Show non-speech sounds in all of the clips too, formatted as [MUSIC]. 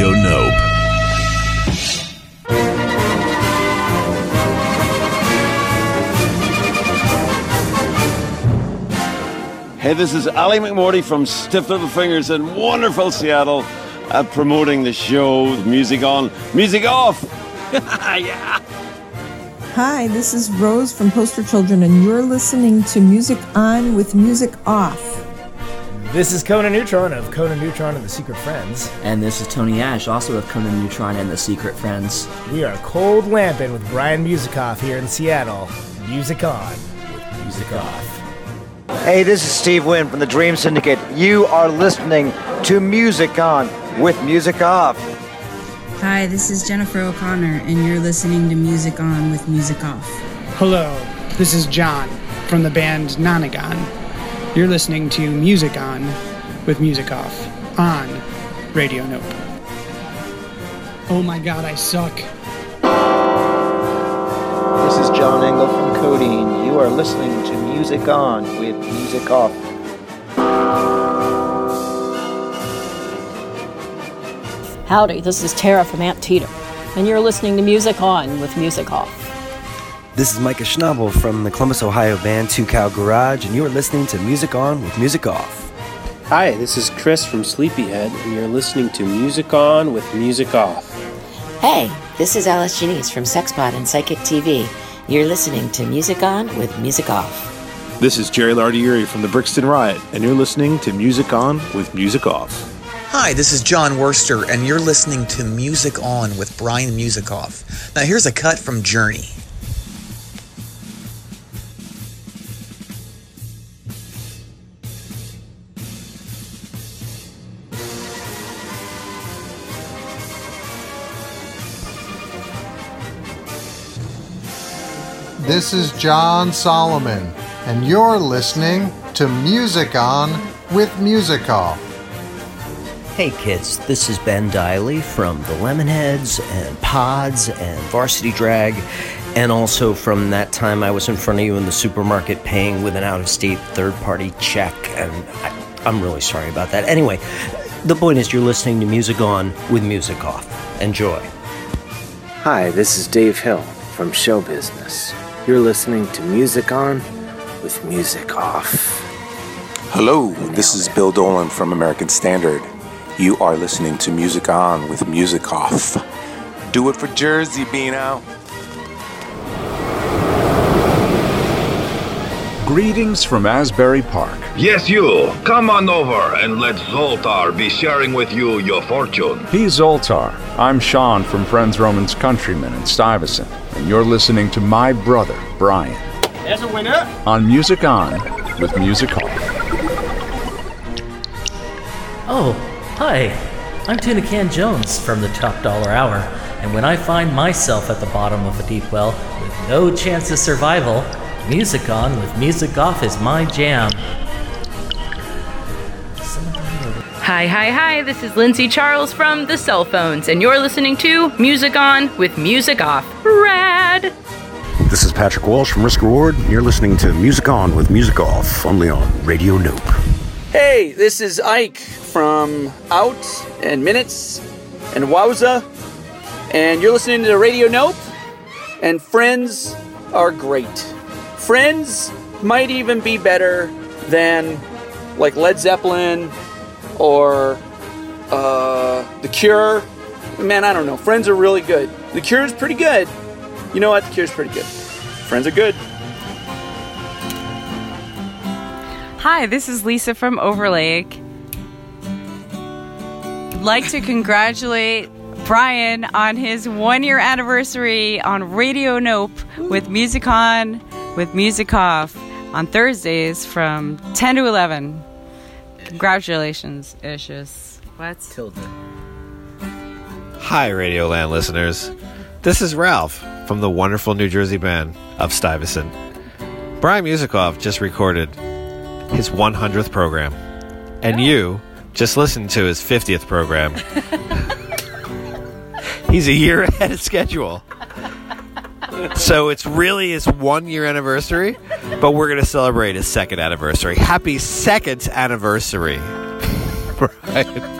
Radio Nope. Hey, this is Ali McMordie from Stiff Little Fingers in wonderful Seattle, uh, promoting the show, music on, music off. [LAUGHS] yeah. Hi, this is Rose from Poster Children, and you're listening to Music On with Music Off. This is Conan Neutron of Conan Neutron and the Secret Friends. And this is Tony Ash, also of Conan Neutron and the Secret Friends. We are Cold Lamping with Brian Musikoff here in Seattle. Music on with Music Off. Hey, this is Steve Wynn from the Dream Syndicate. You are listening to Music On with Music Off. Hi, this is Jennifer O'Connor, and you're listening to Music On with Music Off. Hello, this is John from the band Nonagon. You're listening to Music On with Music Off on Radio Nope. Oh my god, I suck. This is John Engle from Codeine. You are listening to Music On with Music Off. Howdy, this is Tara from Aunt Tita, and you're listening to Music On with Music Off. This is Micah Schnabel from the Columbus, Ohio band Two Cow Garage, and you are listening to Music On with Music Off. Hi, this is Chris from Sleepyhead, and you're listening to Music On with Music Off. Hey, this is Alice Genese from Sexpod and Psychic TV. You're listening to Music On with Music Off. This is Jerry Lardieri from the Brixton Riot, and you're listening to Music On with Music Off. Hi, this is John Worster, and you're listening to Music On with Brian Musikoff. Now, here's a cut from Journey. This is John Solomon, and you're listening to Music On with Music Off. Hey kids, this is Ben Deily from the Lemonheads and Pods and Varsity Drag, and also from that time I was in front of you in the supermarket paying with an out of state third party check, and I, I'm really sorry about that. Anyway, the point is you're listening to Music On with Music Off. Enjoy. Hi, this is Dave Hill from Show Business. You're listening to Music On with Music Off. Hello, this is Bill Dolan from American Standard. You are listening to Music On with Music Off. Do it for Jersey, Beano. Greetings from Asbury Park. Yes, you. Come on over and let Zoltar be sharing with you your fortune. He's Zoltar. I'm Sean from Friends Romans Countrymen in Stuyvesant, and you're listening to my brother, Brian. There's a winner. On Music On with Music Off. Oh, hi. I'm Tuna Can Jones from the Top Dollar Hour, and when I find myself at the bottom of a deep well with no chance of survival, Music On with Music Off is my jam. Hi, hi, hi. This is Lindsay Charles from The Cell Phones, and you're listening to Music On with Music Off. Rad! This is Patrick Walsh from Risk Reward. You're listening to Music On with Music Off, only on Radio Nope. Hey, this is Ike from Out and Minutes and Wowza, and you're listening to Radio Nope, and Friends are great. Friends might even be better than like Led Zeppelin or uh, The Cure. Man, I don't know. Friends are really good. The Cure is pretty good. You know what? The Cure is pretty good. Friends are good. Hi, this is Lisa from Overlake. I'd like to congratulate Brian on his one year anniversary on Radio Nope with Music On with Music Off on Thursdays from 10 to 11. Congratulations, Issues. What? Tilda. Hi, Radioland listeners. This is Ralph from the wonderful New Jersey band of Stuyvesant. Brian Musikoff just recorded his 100th program, and oh. you just listened to his 50th program. [LAUGHS] He's a year [LAUGHS] ahead of schedule. So it's really his one year anniversary, but we're going to celebrate his second anniversary. Happy second anniversary, [LAUGHS] Brian.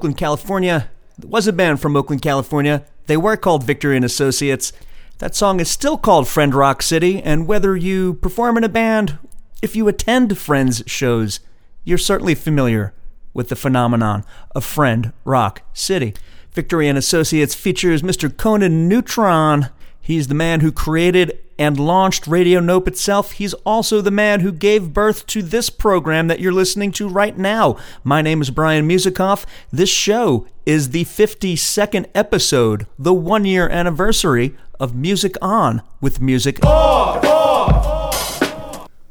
Oakland, California. Was a band from Oakland, California. They were called Victory and Associates. That song is still called Friend Rock City, and whether you perform in a band, if you attend Friends shows, you're certainly familiar with the phenomenon of Friend Rock City. Victory and Associates features Mr. Conan Neutron. He's the man who created and launched Radio Nope itself. He's also the man who gave birth to this program that you're listening to right now. My name is Brian Musikoff. This show is the 52nd episode, the one year anniversary of Music On with Music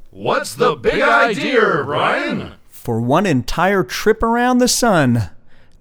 What's the big idea, Brian? for one entire trip around the sun.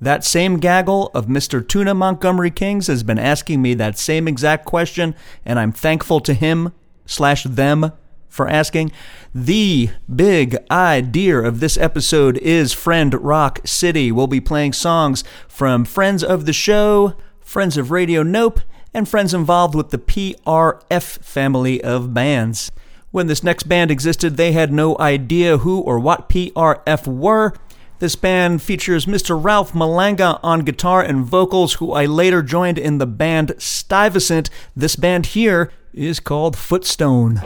That same gaggle of Mr. Tuna Montgomery Kings has been asking me that same exact question, and I'm thankful to him slash them for asking. The big idea of this episode is Friend Rock City. We'll be playing songs from friends of the show, friends of Radio Nope, and friends involved with the PRF family of bands. When this next band existed, they had no idea who or what PRF were this band features Mr. Ralph Malanga on guitar and vocals, who I later joined in the band Stuyvesant. This band here is called Footstone.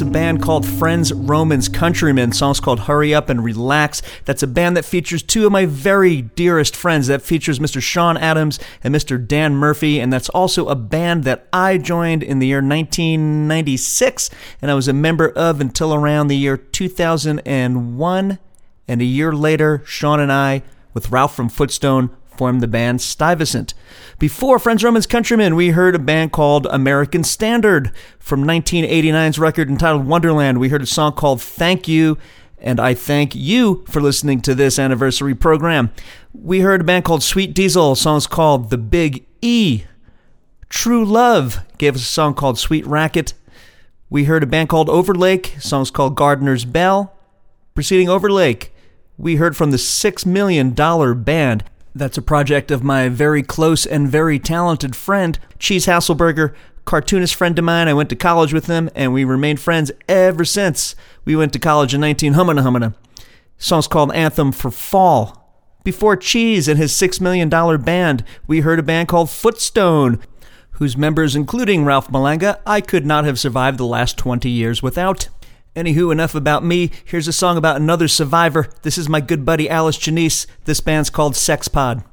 That's a band called Friends Romans Countrymen. Song's called Hurry Up and Relax. That's a band that features two of my very dearest friends. That features Mr. Sean Adams and Mr. Dan Murphy. And that's also a band that I joined in the year 1996 and I was a member of until around the year 2001. And a year later, Sean and I, with Ralph from Footstone, formed the band Stuyvesant. Before Friends Romans Countrymen, we heard a band called American Standard. From 1989's record entitled Wonderland, we heard a song called Thank You, and I thank you for listening to this anniversary program. We heard a band called Sweet Diesel, songs called The Big E. True Love gave us a song called Sweet Racket. We heard a band called Overlake, songs called Gardener's Bell. Preceding Overlake, we heard from the Six Million Dollar Band. That's a project of my very close and very talented friend, Cheese Hasselberger, cartoonist friend of mine. I went to college with him, and we remained friends ever since. We went to college in 19 Humana Humana. Song's called Anthem for Fall. Before Cheese and his $6 million band, we heard a band called Footstone, whose members, including Ralph Malanga, I could not have survived the last 20 years without. Anywho, enough about me. Here's a song about another survivor. This is my good buddy Alice Genese. This band's called Sexpod.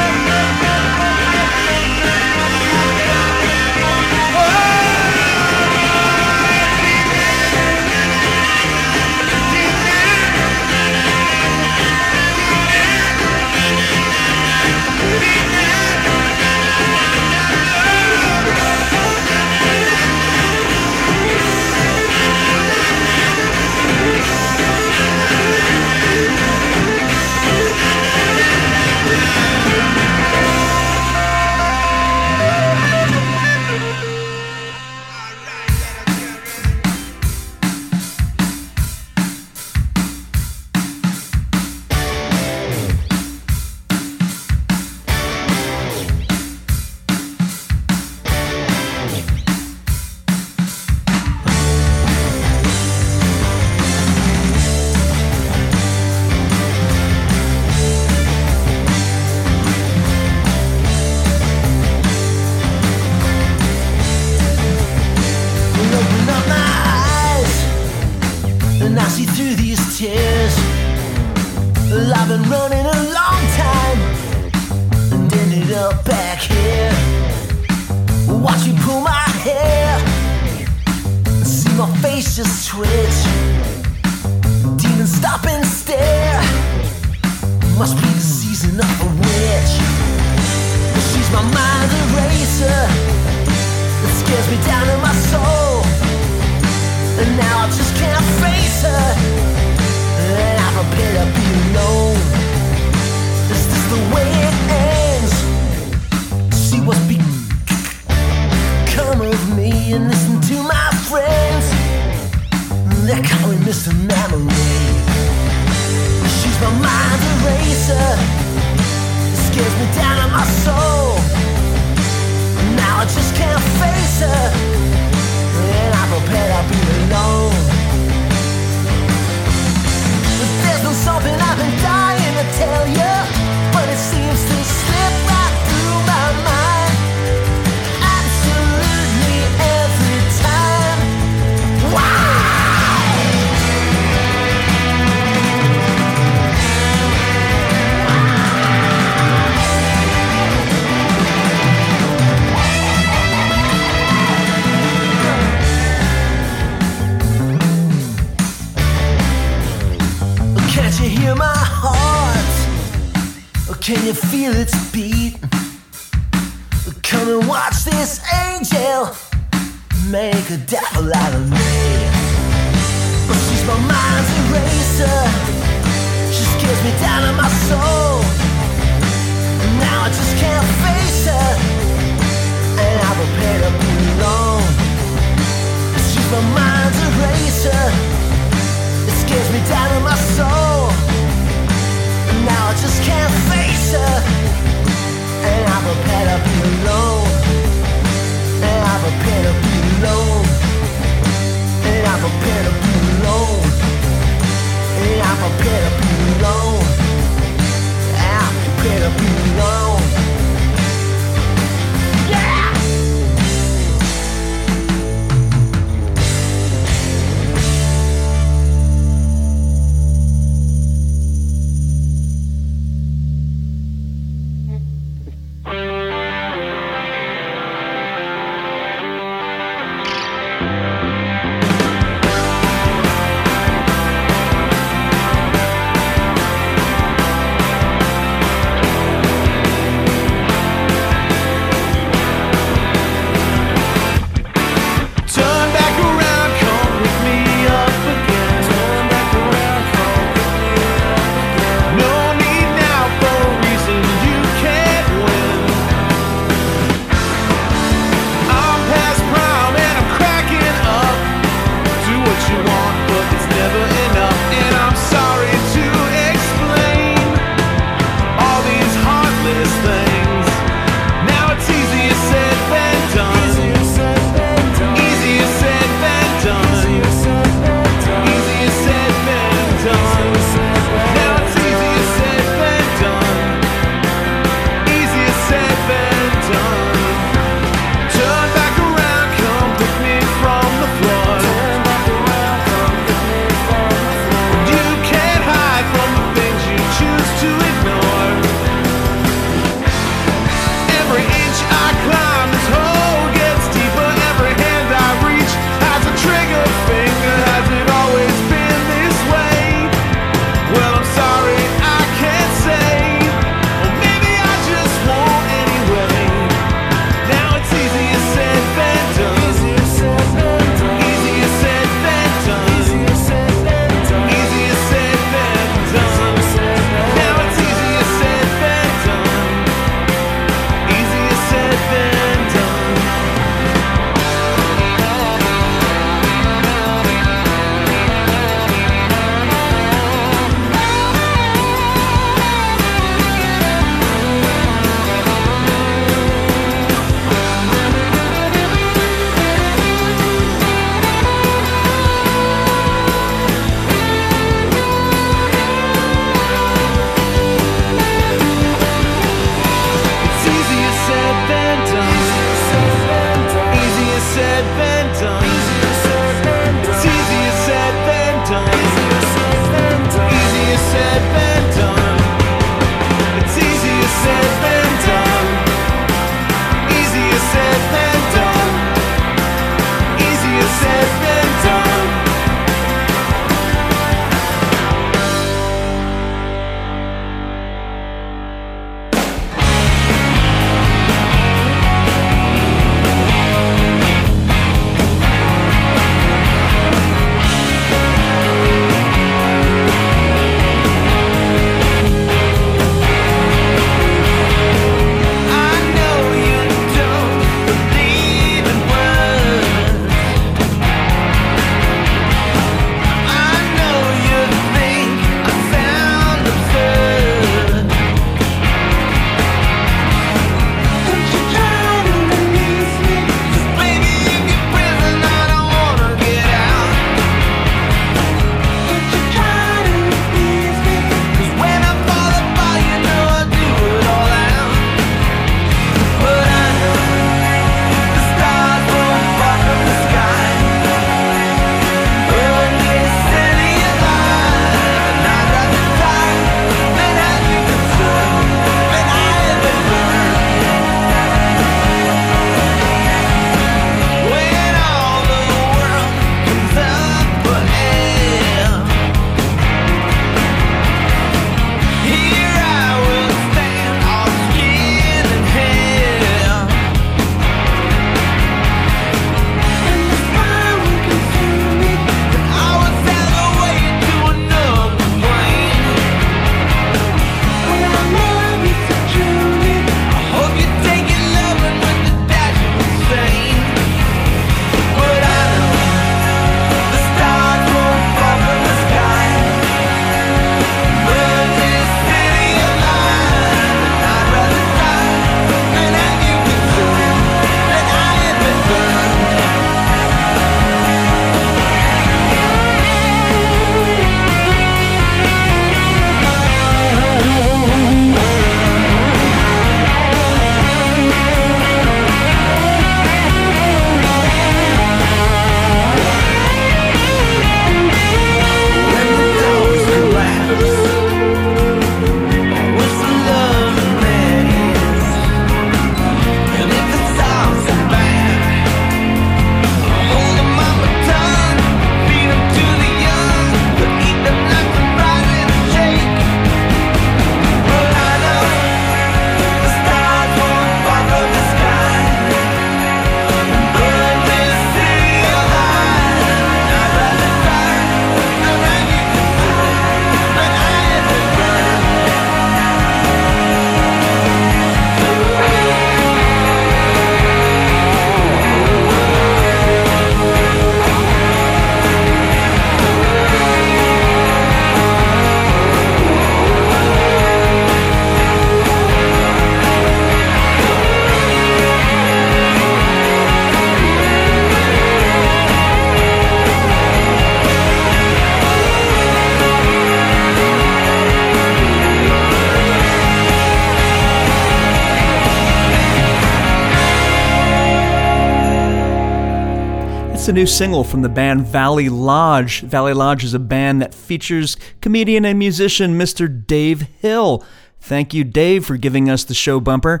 New single from the band Valley Lodge. Valley Lodge is a band that features comedian and musician Mr. Dave Hill. Thank you, Dave, for giving us the show bumper.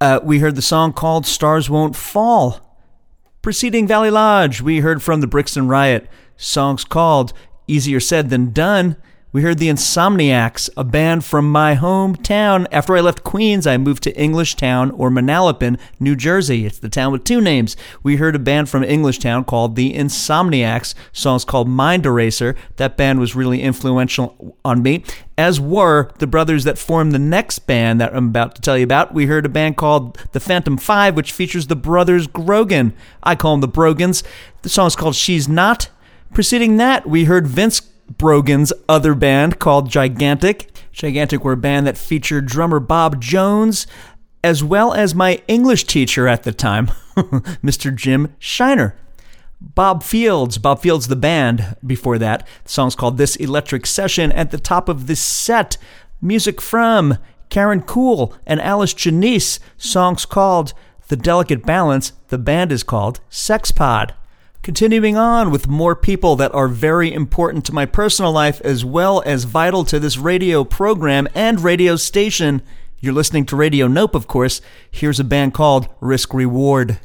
Uh, we heard the song called Stars Won't Fall. Preceding Valley Lodge, we heard from the Brixton Riot, songs called Easier Said Than Done. We heard the Insomniacs, a band from my hometown. After I left Queens, I moved to Englishtown or Manalapan, New Jersey. It's the town with two names. We heard a band from Englishtown called the Insomniacs. Songs called Mind Eraser. That band was really influential on me, as were the brothers that formed the next band that I'm about to tell you about. We heard a band called the Phantom Five, which features the brothers Grogan. I call them the Brogans. The song is called She's Not. Preceding that, we heard Vince Brogan's other band called Gigantic. Gigantic were a band that featured drummer Bob Jones, as well as my English teacher at the time, [LAUGHS] Mr. Jim Shiner. Bobfields, Bob Fields, the band before that. The song's called This Electric Session. At the top of this set, music from Karen Cool and Alice Genese. Songs called The Delicate Balance. The band is called Sexpod. Continuing on with more people that are very important to my personal life as well as vital to this radio program and radio station. You're listening to Radio Nope, of course. Here's a band called Risk Reward.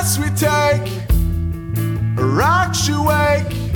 The we take rocks you wake.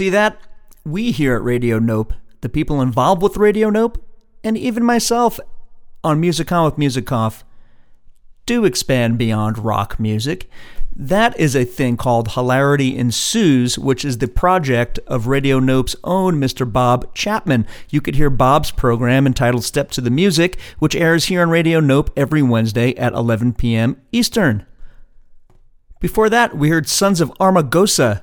See that? We here at Radio Nope, the people involved with Radio Nope, and even myself on Music On with Music Off, do expand beyond rock music. That is a thing called Hilarity Ensues, which is the project of Radio Nope's own Mr. Bob Chapman. You could hear Bob's program entitled Step to the Music, which airs here on Radio Nope every Wednesday at 11 p.m. Eastern. Before that, we heard Sons of Amargosa.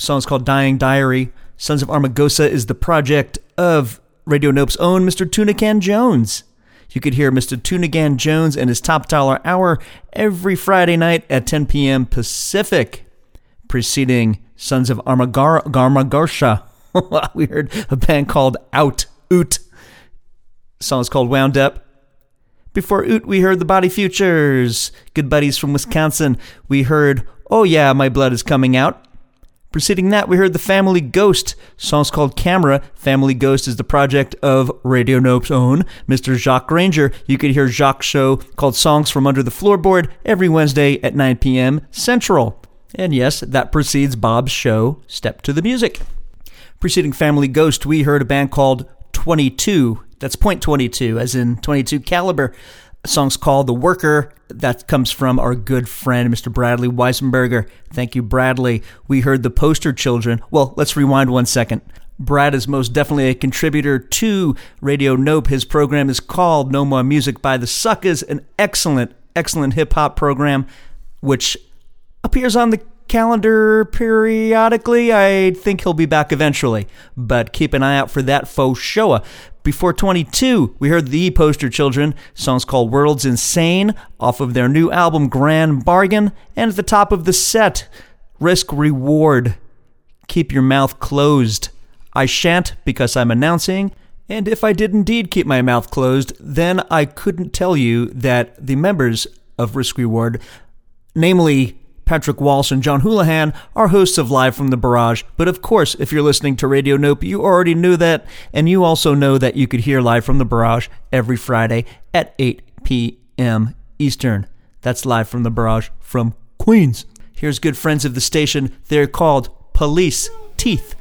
Song's called Dying Diary. Sons of Amargosa is the project of Radio Nope's own Mr. Tunican Jones. You could hear Mr. Tunigan Jones and his Top Dollar Hour every Friday night at 10 p.m. Pacific. Preceding Sons of Garmagorsha, [LAUGHS] we heard a band called Out Oot. Song's called Wound Up. Before Oot, we heard the Body Futures, good buddies from Wisconsin. We heard Oh Yeah, My Blood is Coming Out. Preceding that, we heard The Family Ghost. Song's called Camera. Family Ghost is the project of Radio Nope's own Mr. Jacques Granger. You could hear Jacques' show called Songs from Under the Floorboard every Wednesday at 9 p.m. Central. And yes, that precedes Bob's show, Step to the Music. Preceding Family Ghost, we heard a band called 22. That's point 22, as in 22 caliber. Song's called The Worker. That comes from our good friend, Mr. Bradley Weisenberger. Thank you, Bradley. We heard The Poster Children. Well, let's rewind one second. Brad is most definitely a contributor to Radio Nope. His program is called No More Music by the Suckers, an excellent, excellent hip hop program, which appears on the calendar periodically. I think he'll be back eventually, but keep an eye out for that faux show. Before 22, we heard the Poster Children, songs called World's Insane, off of their new album Grand Bargain, and at the top of the set, Risk Reward. Keep your mouth closed. I shan't because I'm announcing, and if I did indeed keep my mouth closed, then I couldn't tell you that the members of Risk Reward, namely Patrick Walsh and John Houlihan are hosts of Live from the Barrage. But of course, if you're listening to Radio Nope, you already knew that, and you also know that you could hear Live from the Barrage every Friday at 8 p.m. Eastern. That's Live from the Barrage from Queens. Here's good friends of the station. They're called Police Teeth.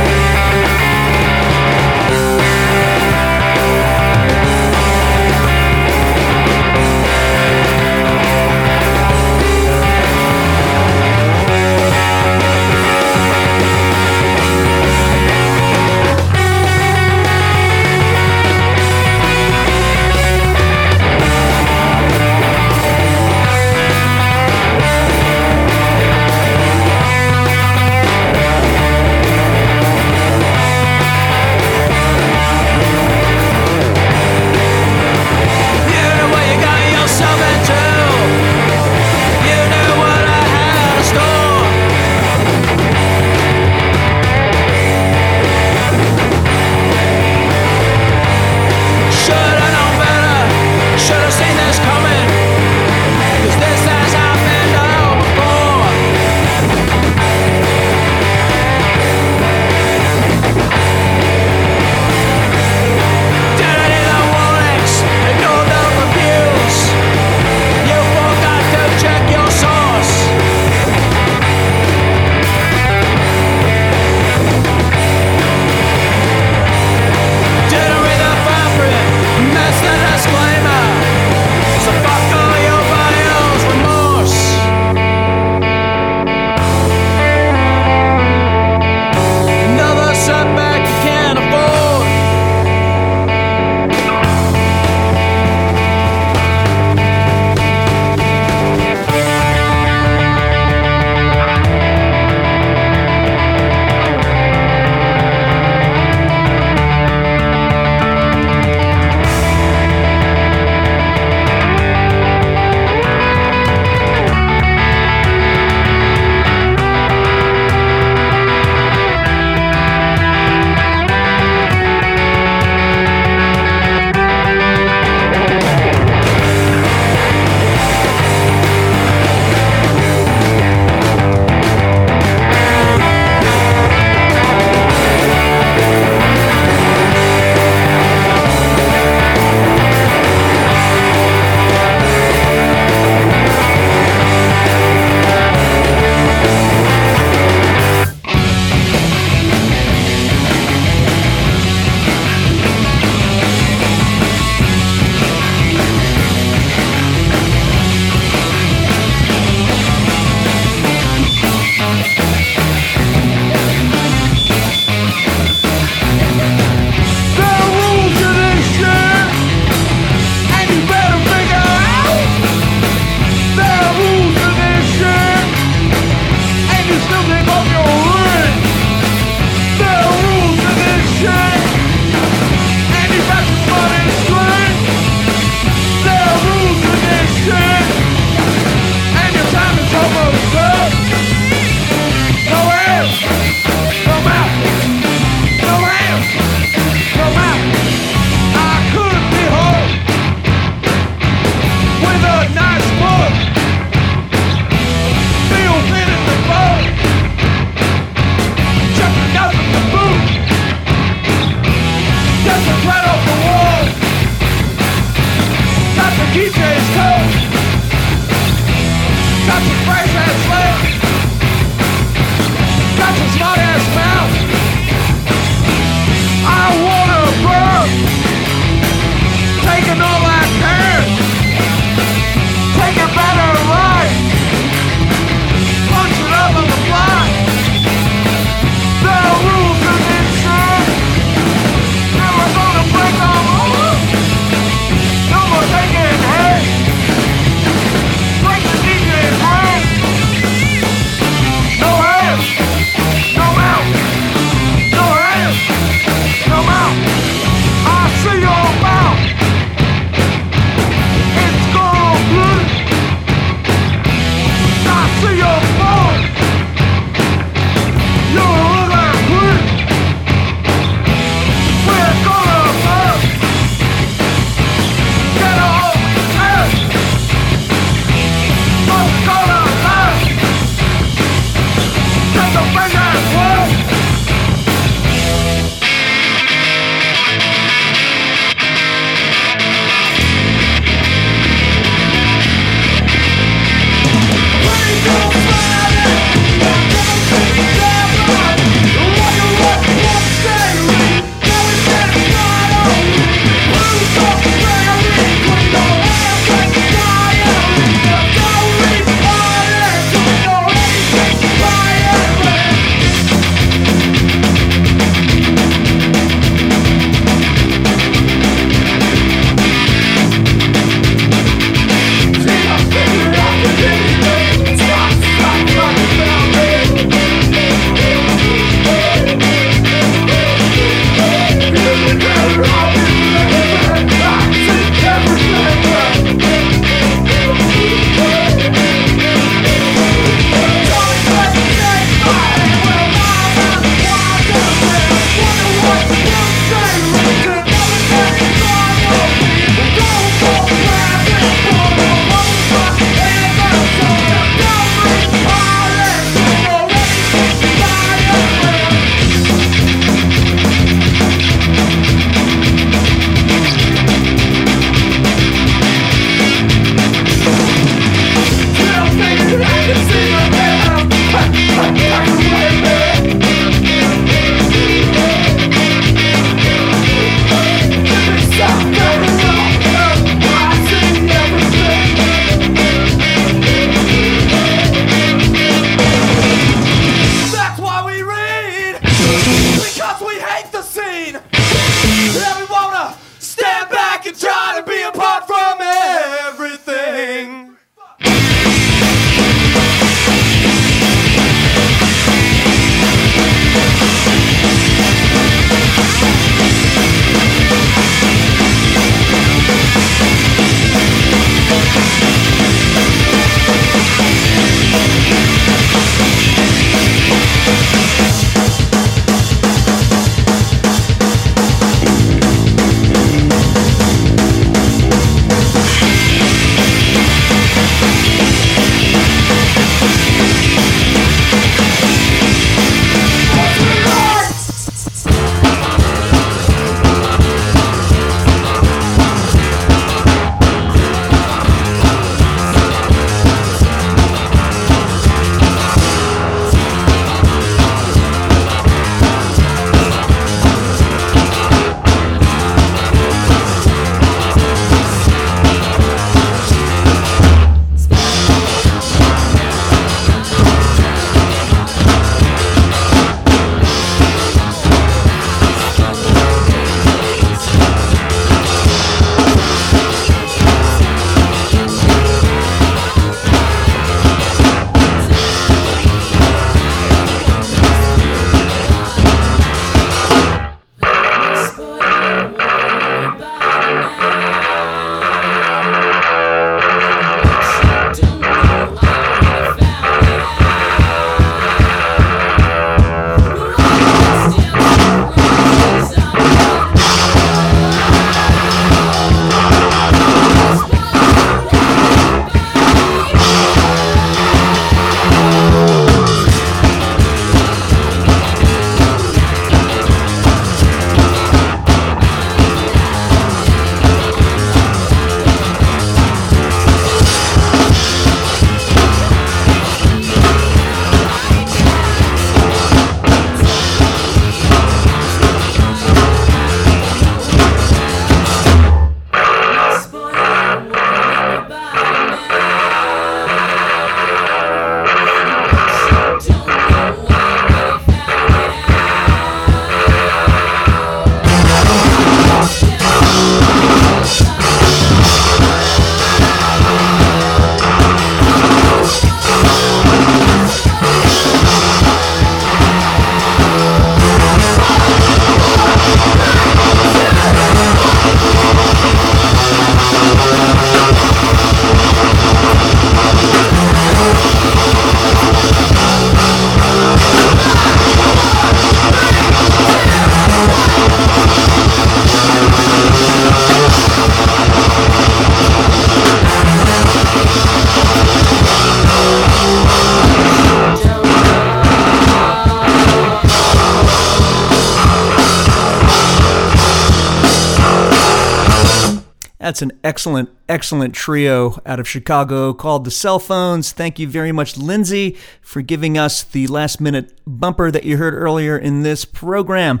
That's an excellent, excellent trio out of Chicago called the Cell Phones. Thank you very much, Lindsay, for giving us the last minute bumper that you heard earlier in this program.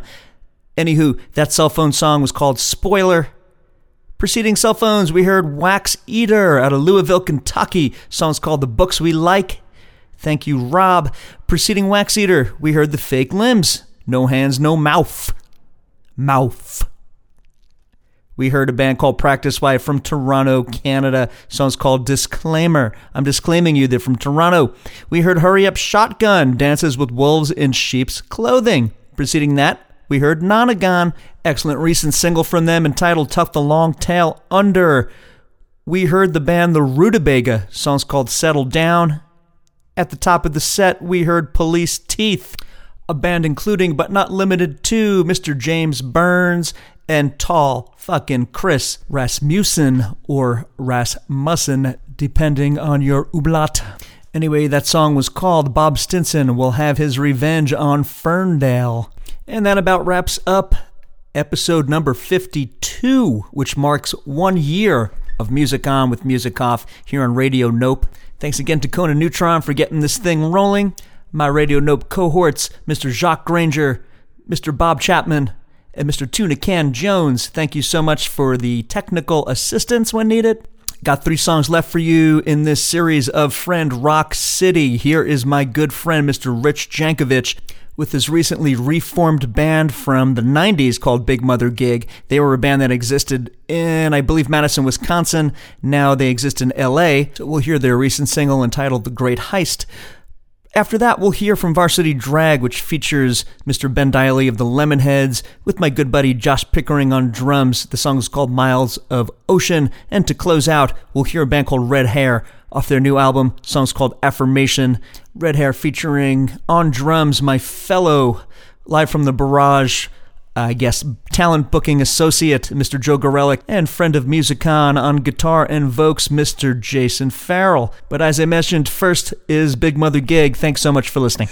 Anywho, that cell phone song was called Spoiler. Preceding cell phones, we heard Waxeater out of Louisville, Kentucky. Song's called The Books We Like. Thank you, Rob. Preceding Waxeater, we heard The Fake Limbs. No hands, no mouth. Mouth. We heard a band called Practice Wife from Toronto, Canada. Song's called Disclaimer. I'm disclaiming you, they're from Toronto. We heard Hurry Up Shotgun, Dances with Wolves in Sheep's Clothing. Preceding that, we heard Nonagon, excellent recent single from them entitled Tuck the Long Tail Under. We heard the band The Rutabaga, song's called Settle Down. At the top of the set, we heard Police Teeth, a band including but not limited to Mr. James Burns and tall fucking Chris Rasmussen or Rasmussen, depending on your ublat. Anyway, that song was called Bob Stinson Will Have His Revenge on Ferndale. And that about wraps up episode number 52, which marks one year of Music On with Music Off here on Radio Nope. Thanks again to Conan Neutron for getting this thing rolling. My Radio Nope cohorts, Mr. Jacques Granger, Mr. Bob Chapman, and Mr. Tuna Can Jones. Thank you so much for the technical assistance when needed. Got three songs left for you in this series of Friend Rock City. Here is my good friend, Mr. Rich Jankovic, with his recently reformed band from the 90s called Big Mother Gig. They were a band that existed in, I believe, Madison, Wisconsin. Now they exist in LA. So we'll hear their recent single entitled The Great Heist. After that, we'll hear from Varsity Drag, which features Mr. Ben Deily of the Lemonheads with my good buddy Josh Pickering on drums. The song is called Miles of Ocean. And to close out, we'll hear a band called Red Hare off their new album. The song's called Affirmation. Red Hare featuring on drums my fellow live from the barrage I guess, talent booking associate, Mr. Joe Gorelick, and friend of Musicon on guitar and Mr. Jason Farrell. But as I mentioned, first is Big Mother Gig. Thanks so much for listening.